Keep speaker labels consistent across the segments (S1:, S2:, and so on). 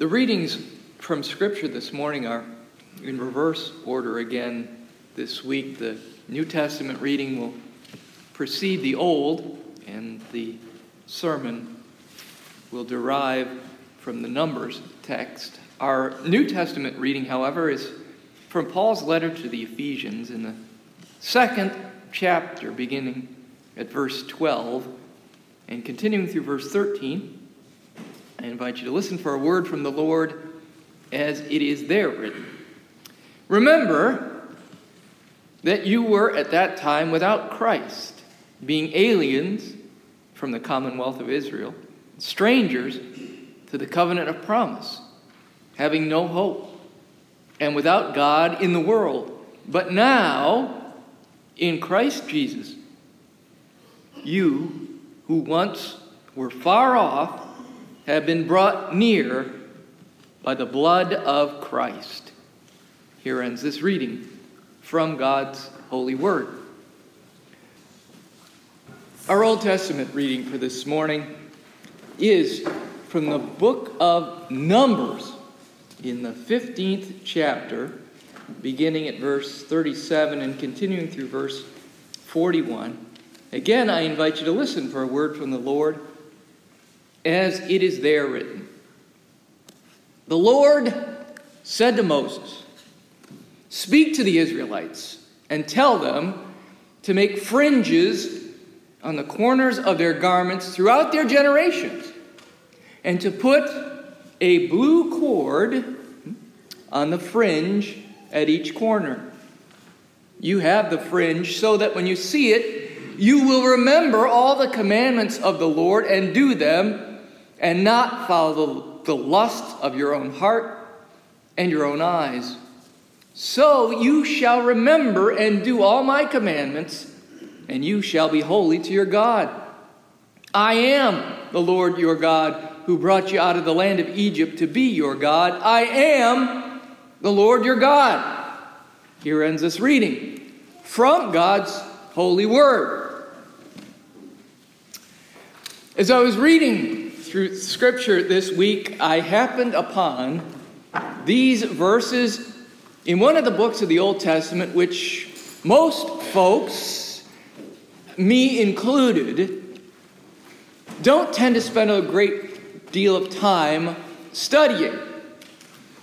S1: The readings from Scripture this morning are in reverse order again this week. The New Testament reading will precede the Old, and the sermon will derive from the Numbers text. Our New Testament reading, however, is from Paul's letter to the Ephesians in the second chapter, beginning at verse 12 and continuing through verse 13. I invite you to listen for a word from the Lord as it is there written. Remember that you were at that time without Christ, being aliens from the commonwealth of Israel, strangers to the covenant of promise having no hope, and without God in the world. But now, in Christ Jesus, you who once were far off have been brought near by the blood of Christ. Here ends this reading from God's holy word. Our Old Testament reading for this morning is from the book of Numbers in the 15th chapter, beginning at verse 37 and continuing through verse 41. Again, I invite you to listen for a word from the Lord as it is there written. The Lord said to Moses, Speak to the Israelites and tell them to make fringes on the corners of their garments throughout their generations, and to put a blue cord on the fringe at each corner. You have the fringe so that when you see it, you will remember all the commandments of the Lord and do them, and not follow the, the lusts of your own heart and your own eyes. So you shall remember and do all my commandments, and you shall be holy to your God. I am the Lord your God who brought you out of the land of Egypt to be your God. I am the Lord your God. Here ends this reading from God's holy word. As I was reading through scripture this week, I happened upon these verses in one of the books of the Old Testament, which most folks, me included, don't tend to spend a great deal of time studying.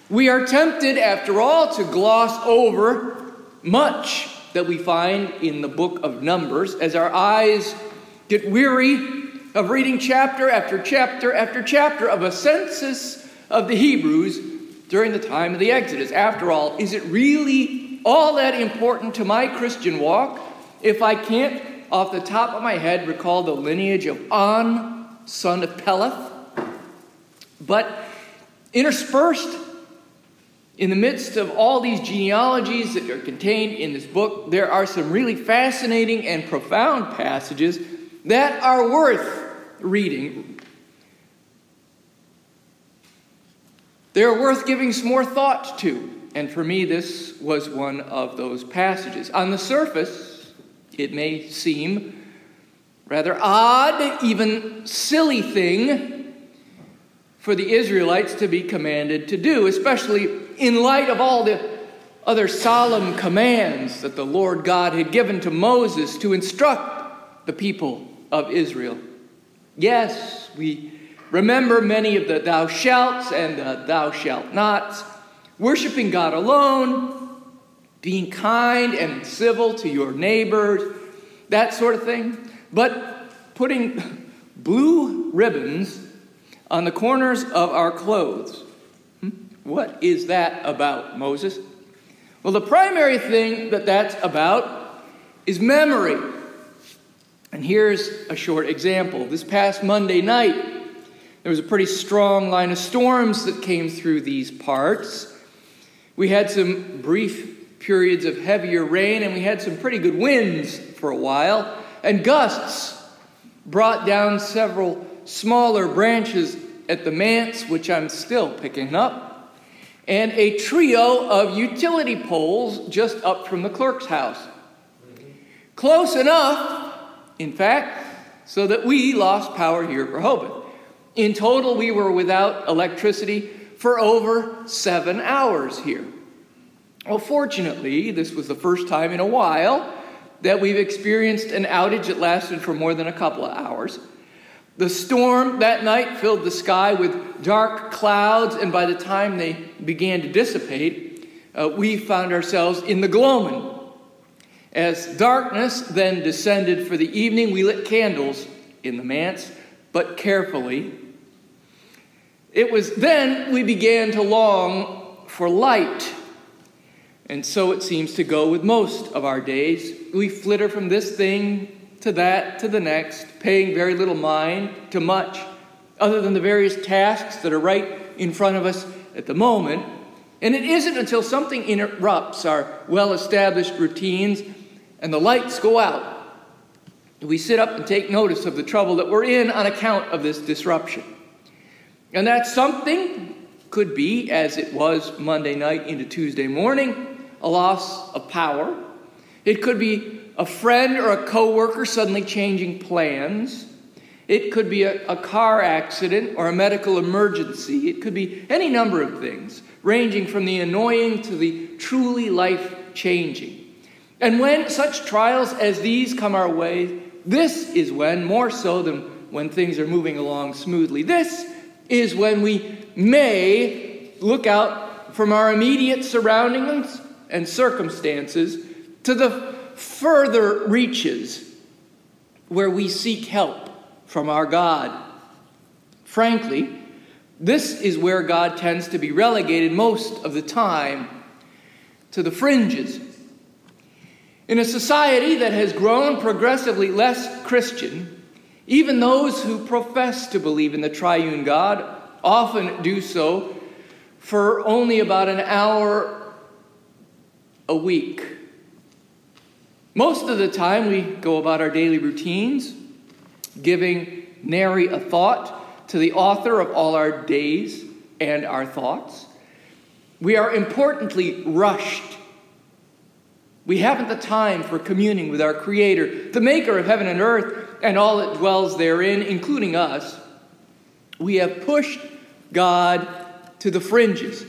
S1: We are tempted, after all, to gloss over much that we find in the book of Numbers as our eyes get weary of reading chapter after chapter after chapter of a census of the Hebrews during the time of the Exodus. After all, is it really all that important to my Christian walk if I can't, off the top of my head, recall the lineage of On, son of Peleth? But interspersed in the midst of all these genealogies that are contained in this book, there are some really fascinating and profound passages that are worth reading. They're worth giving some more thought to. And for me, this was one of those passages. On the surface, it may seem rather odd, even silly thing for the Israelites to be commanded to do, especially in light of all the other solemn commands that the Lord God had given to Moses to instruct the people of Israel. Yes, we remember many of the thou shalt and the thou shalt nots, worshiping God alone, being kind and civil to your neighbors, that sort of thing. But putting blue ribbons on the corners of our clothes. Hmm? What is that about, Moses? Well, the primary thing that that's about is memory. And here's a short example. This past Monday night, there was a pretty strong line of storms that came through these parts. We had some brief periods of heavier rain, and we had some pretty good winds for a while, and gusts brought down several smaller branches at the manse, which I'm still picking up, and a trio of utility poles just up from the clerk's house. Close enough, in fact, so that we lost power here at Rehoboth. In total, we were without electricity for over seven hours here. Well, fortunately, this was the first time in a while that we've experienced an outage that lasted for more than a couple of hours. The storm that night filled the sky with dark clouds, and by the time they began to dissipate, uh, we found ourselves in the gloaming. As darkness then descended for the evening, we lit candles in the manse, but carefully. It was then we began to long for light. And so it seems to go with most of our days. We flitter from this thing to that to the next, paying very little mind to much, other than the various tasks that are right in front of us at the moment. And it isn't until something interrupts our well established routines and the lights go out we sit up and take notice of the trouble that we're in on account of this disruption. And that something could be, as it was Monday night into Tuesday morning, a loss of power. It could be a friend or a coworker suddenly changing plans. It could be a, a, car accident or a medical emergency. It could be any number of things, ranging from the annoying to the truly life changing. And when such trials as these come our way, this is when, more so than when things are moving along smoothly, this is when we may look out from our immediate surroundings and circumstances to the further reaches where we seek help from our God. Frankly, this is where God tends to be relegated most of the time to the fringes. In a society that has grown progressively less Christian, even those who profess to believe in the triune God often do so for only about an hour a week most of the time, we go about our daily routines, giving nary a thought to the author of all our days and our thoughts. We are importantly rushed. We haven't the time for communing with our Creator, the Maker of heaven and earth, and all that dwells therein, including us. We have pushed God to the fringes,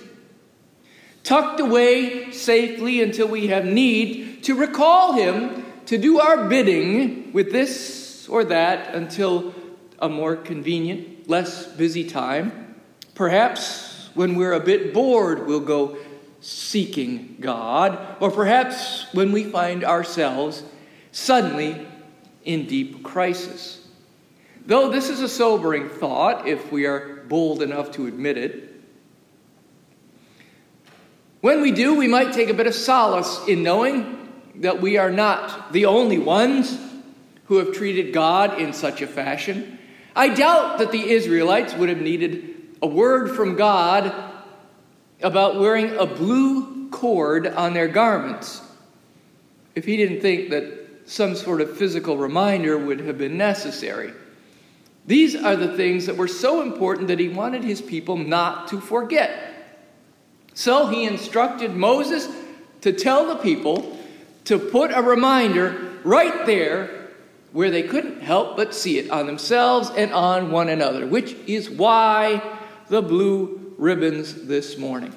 S1: tucked away safely until we have need to recall him to do our bidding with this or that until a more convenient, less busy time. Perhaps when we're a bit bored, we'll go seeking God, or perhaps when we find ourselves suddenly in deep crisis. Though this is a sobering thought, if we are bold enough to admit it, when we do, we might take a bit of solace in knowing that we are not the only ones who have treated God in such a fashion. I doubt that the Israelites would have needed a word from God about wearing a blue cord on their garments if he didn't think that some sort of physical reminder would have been necessary. These are the things that were so important that he wanted his people not to forget. So he instructed Moses to tell the people to put a reminder right there where they couldn't help but see it on themselves and on one another, which is why the blue ribbons this morning.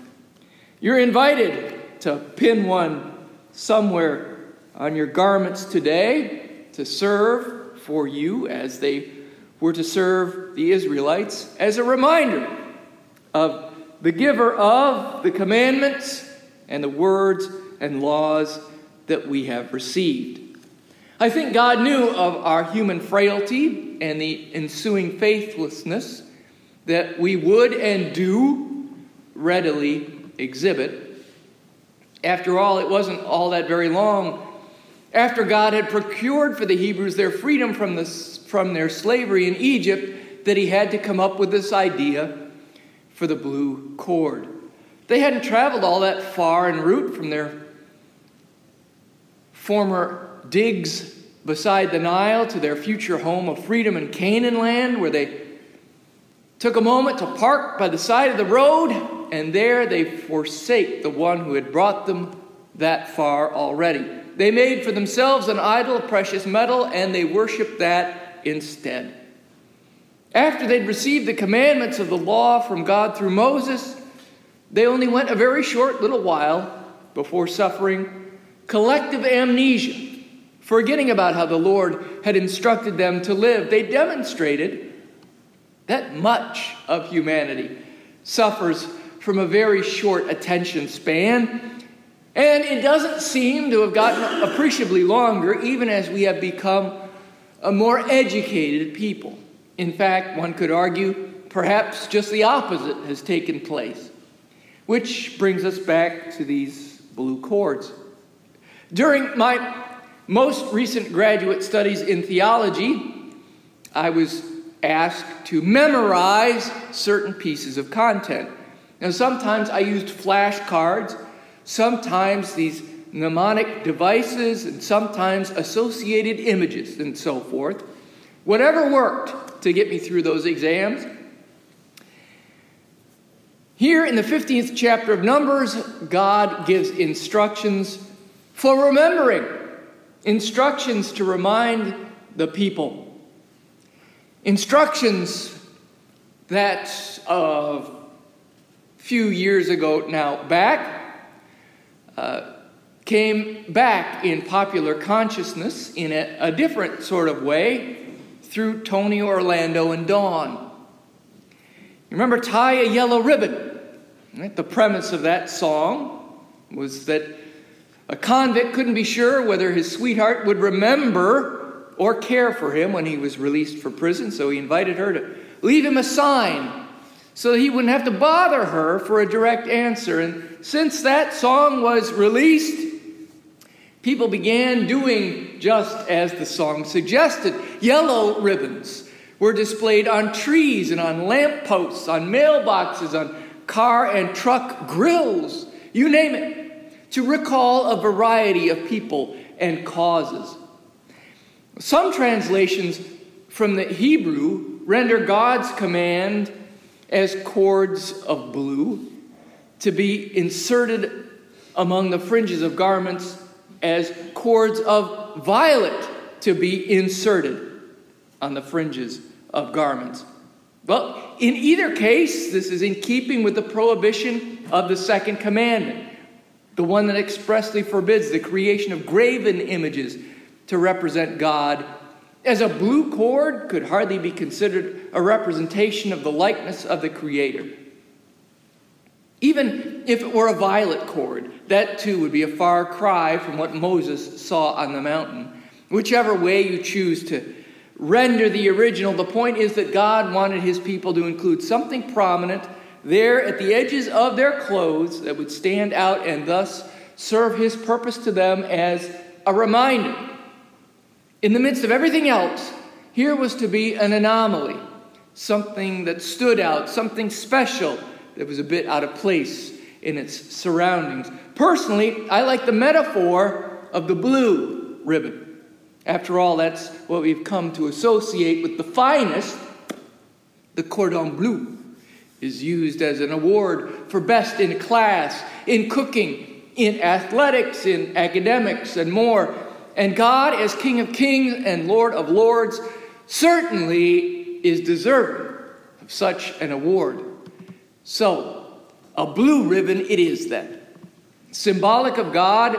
S1: You're invited to pin one somewhere on your garments today to serve for you as they were to serve the Israelites as a reminder of the giver of the commandments and the words and laws that we have received. I think God knew of our human frailty and the ensuing faithlessness that we would and do readily exhibit. After all, it wasn't all that very long after God had procured for the Hebrews their freedom from, the, from their slavery in Egypt that he had to come up with this idea for the blue cord. They hadn't traveled all that far en route from their former digs beside the Nile to their future home of freedom in Canaan land, where they took a moment to park by the side of the road, and there they forsake the one who had brought them that far already. They made for themselves an idol of precious metal, and they worshiped that instead. After they'd received the commandments of the law from God through Moses, They only went a very short little while before suffering collective amnesia, forgetting about how the Lord had instructed them to live. They demonstrated that much of humanity suffers from a very short attention span, and it doesn't seem to have gotten appreciably longer even as we have become a more educated people. In fact, one could argue perhaps just the opposite has taken place. Which brings us back to these blue cords. During my most recent graduate studies in theology, I was asked to memorize certain pieces of content. Now, sometimes I used flashcards, sometimes these mnemonic devices, and sometimes associated images and so forth. Whatever worked to get me through those exams. Here in the 15th chapter of Numbers, God gives instructions for remembering, instructions to remind the people. Instructions that a few years ago now back uh, came back in popular consciousness in a, a different sort of way through Tony Orlando and Dawn. You remember Tie a Yellow Ribbon? Right? The premise of that song was that a convict couldn't be sure whether his sweetheart would remember or care for him when he was released from prison, so he invited her to leave him a sign so he wouldn't have to bother her for a direct answer. And since that song was released, people began doing just as the song suggested. Yellow ribbons were displayed on trees and on lampposts, on mailboxes, on car and truck grills, you name it, to recall a variety of people and causes. Some translations from the Hebrew render God's command as cords of blue to be inserted among the fringes of garments as cords of violet to be inserted on the fringes of garments. Well, in either case, this is in keeping with the prohibition of the second commandment, the one that expressly forbids the creation of graven images to represent God. As a blue cord could hardly be considered a representation of the likeness of the Creator. Even if it were a violet cord, that too would be a far cry from what Moses saw on the mountain. Whichever way you choose to render the original. The point is that God wanted his people to include something prominent there at the edges of their clothes that would stand out and thus serve his purpose to them as a reminder. In the midst of everything else, here was to be an anomaly, something that stood out, something special that was a bit out of place in its surroundings. Personally, I like the metaphor of the blue ribbon. After all, that's what we've come to associate with the finest. The cordon bleu is used as an award for best in class, in cooking, in athletics, in academics, and more. And God, as King of Kings and Lord of Lords, certainly is deserving of such an award. So, a blue ribbon it is then, symbolic of God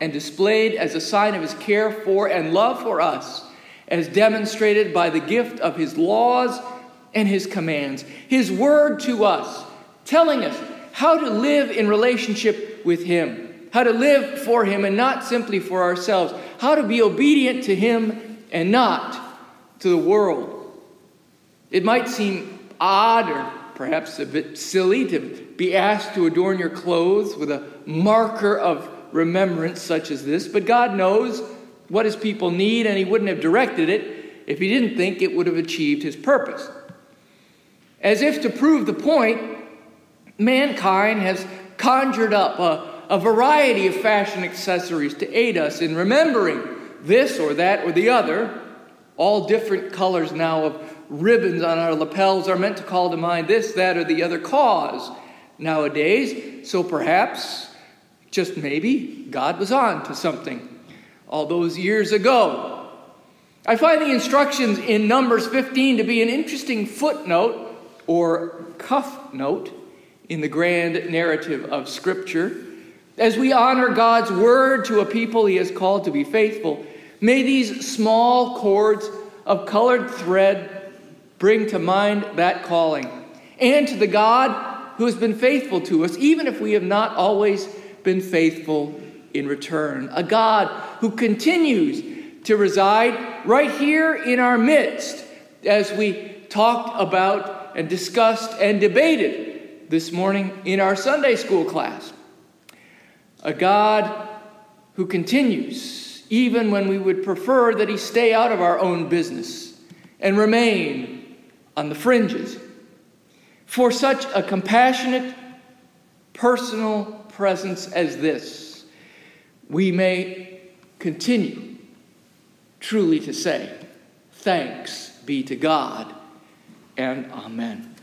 S1: and displayed as a sign of his care for and love for us, as demonstrated by the gift of his laws and his commands, his word to us, telling us how to live in relationship with him, how to live for him and not simply for ourselves, how to be obedient to him and not to the world. It might seem odd or perhaps a bit silly to be asked to adorn your clothes with a marker of remembrance such as this, but God knows what his people need, and he wouldn't have directed it if he didn't think it would have achieved his purpose. As if to prove the point, mankind has conjured up a, a variety of fashion accessories to aid us in remembering this or that or the other. All different colors now of ribbons on our lapels are meant to call to mind this, that, or the other cause nowadays. So perhaps just maybe God was on to something all those years ago. I find the instructions in Numbers 15 to be an interesting footnote or cuff note in the grand narrative of Scripture. As we honor God's word to a people he has called to be faithful, may these small cords of colored thread bring to mind that calling and to the God who has been faithful to us, even if we have not always been faithful in return. A God who continues to reside right here in our midst as we talked about and discussed and debated this morning in our Sunday school class. A God who continues even when we would prefer that He stay out of our own business and remain on the fringes. For such a compassionate, personal presence as this, we may continue truly to say, Thanks be to God and Amen.